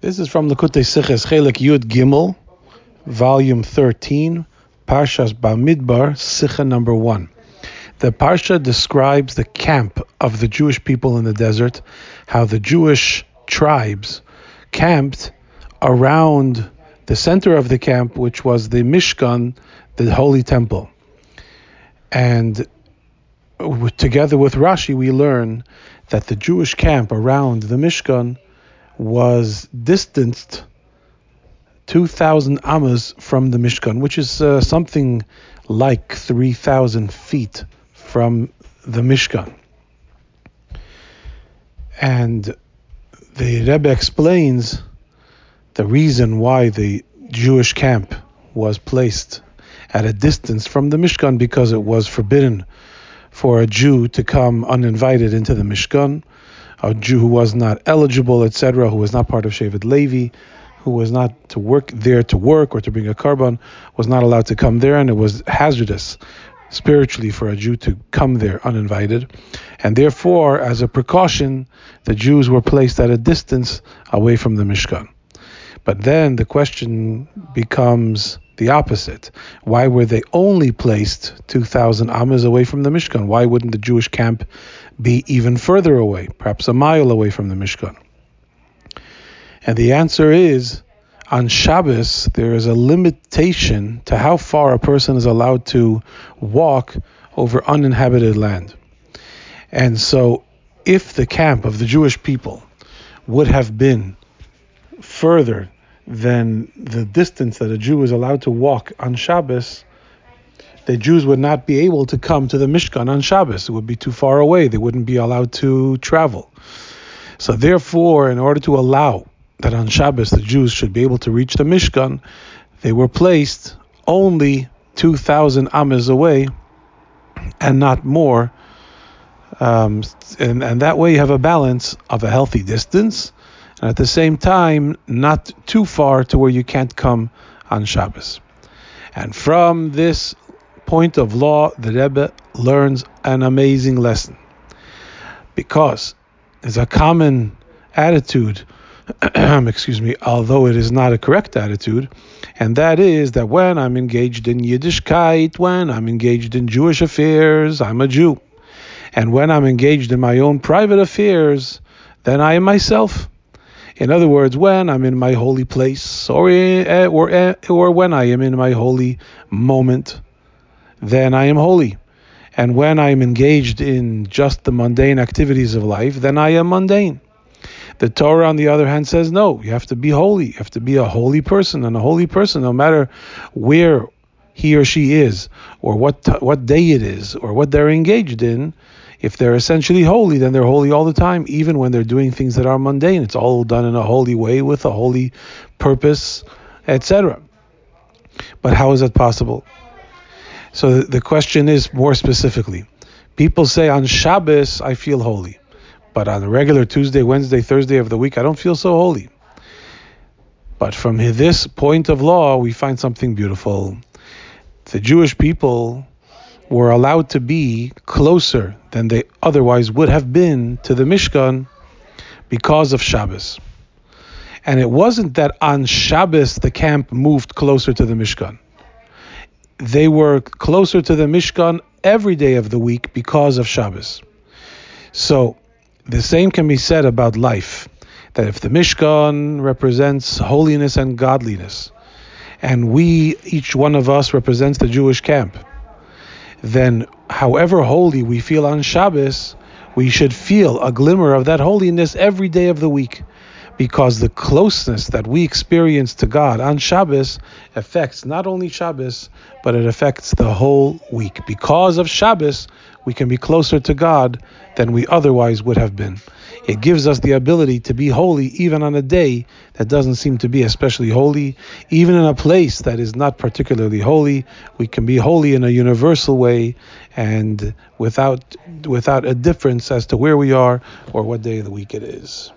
This is from Likutei Siches Chelik Yud Gimel, volume 13, Parshas Bamidbar, Sicha number 1. The Parsha describes the camp of the Jewish people in the desert, how the Jewish tribes camped around the center of the camp, which was the Mishkan, the holy temple. And together with Rashi, we learn that the Jewish camp around the Mishkan was distanced 2,000 amas from the Mishkan, which is uh, something like 3,000 feet from the Mishkan. And the Rebbe explains the reason why the Jewish camp was placed at a distance from the Mishkan because it was forbidden for a Jew to come uninvited into the Mishkan a Jew who was not eligible, etc., who was not part of Shevet Levi, who was not to work there to work or to bring a korban, was not allowed to come there, and it was hazardous spiritually for a Jew to come there uninvited. And therefore, as a precaution, the Jews were placed at a distance away from the Mishkan. But then the question becomes the opposite. Why were they only placed 2,000 amas away from the Mishkan? Why wouldn't the Jewish camp be even further away, perhaps a mile away from the Mishkan? And the answer is on Shabbos, there is a limitation to how far a person is allowed to walk over uninhabited land. And so, if the camp of the Jewish people would have been further than the distance that a Jew is allowed to walk on Shabbos, the Jews would not be able to come to the Mishkan on Shabbos. It would be too far away. They wouldn't be allowed to travel. So therefore, in order to allow that on Shabbos the Jews should be able to reach the Mishkan, they were placed only 2,000 amas away and not more. Um, and, and that way you have a balance of a healthy distance and at the same time not too far to where you can't come on Shabbos. And from this point of law, the Rebbe learns an amazing lesson. Because there's a common attitude, excuse me, although it is not a correct attitude, and that is that when I'm engaged in Yiddishkeit, when I'm engaged in Jewish affairs, I'm a Jew. And when I'm engaged in my own private affairs, then I am myself. In other words, when I'm in my holy place, or eh, or eh, or when I am in my holy moment, then I am holy. And when I am engaged in just the mundane activities of life, then I am mundane. The Torah, on the other hand, says no. You have to be holy. You have to be a holy person, and a holy person, no matter where he or she is, or what what day it is, or what they're engaged in, if they're essentially holy, then they're holy all the time, even when they're doing things that are mundane. It's all done in a holy way with a holy purpose, etc. But how is that possible? So the question is more specifically people say on Shabbos, I feel holy, but on a regular Tuesday, Wednesday, Thursday of the week, I don't feel so holy. But from this point of law, we find something beautiful. The Jewish people were allowed to be closer than they otherwise would have been to the Mishkan because of Shabbos. And it wasn't that on Shabbos the camp moved closer to the Mishkan. They were closer to the Mishkan every day of the week because of Shabbos. So the same can be said about life. That if the Mishkan represents holiness and godliness, and we, each one of us, represents the Jewish camp, then however holy we feel on Shabbos, we should feel a glimmer of that holiness every day of the week. Because the closeness that we experience to God on Shabbos affects not only Shabbos, but it affects the whole week. Because of Shabbos, we can be closer to God than we otherwise would have been. It gives us the ability to be holy even on a day that doesn't seem to be especially holy. Even in a place that is not particularly holy, we can be holy in a universal way and without without a difference as to where we are or what day of the week it is.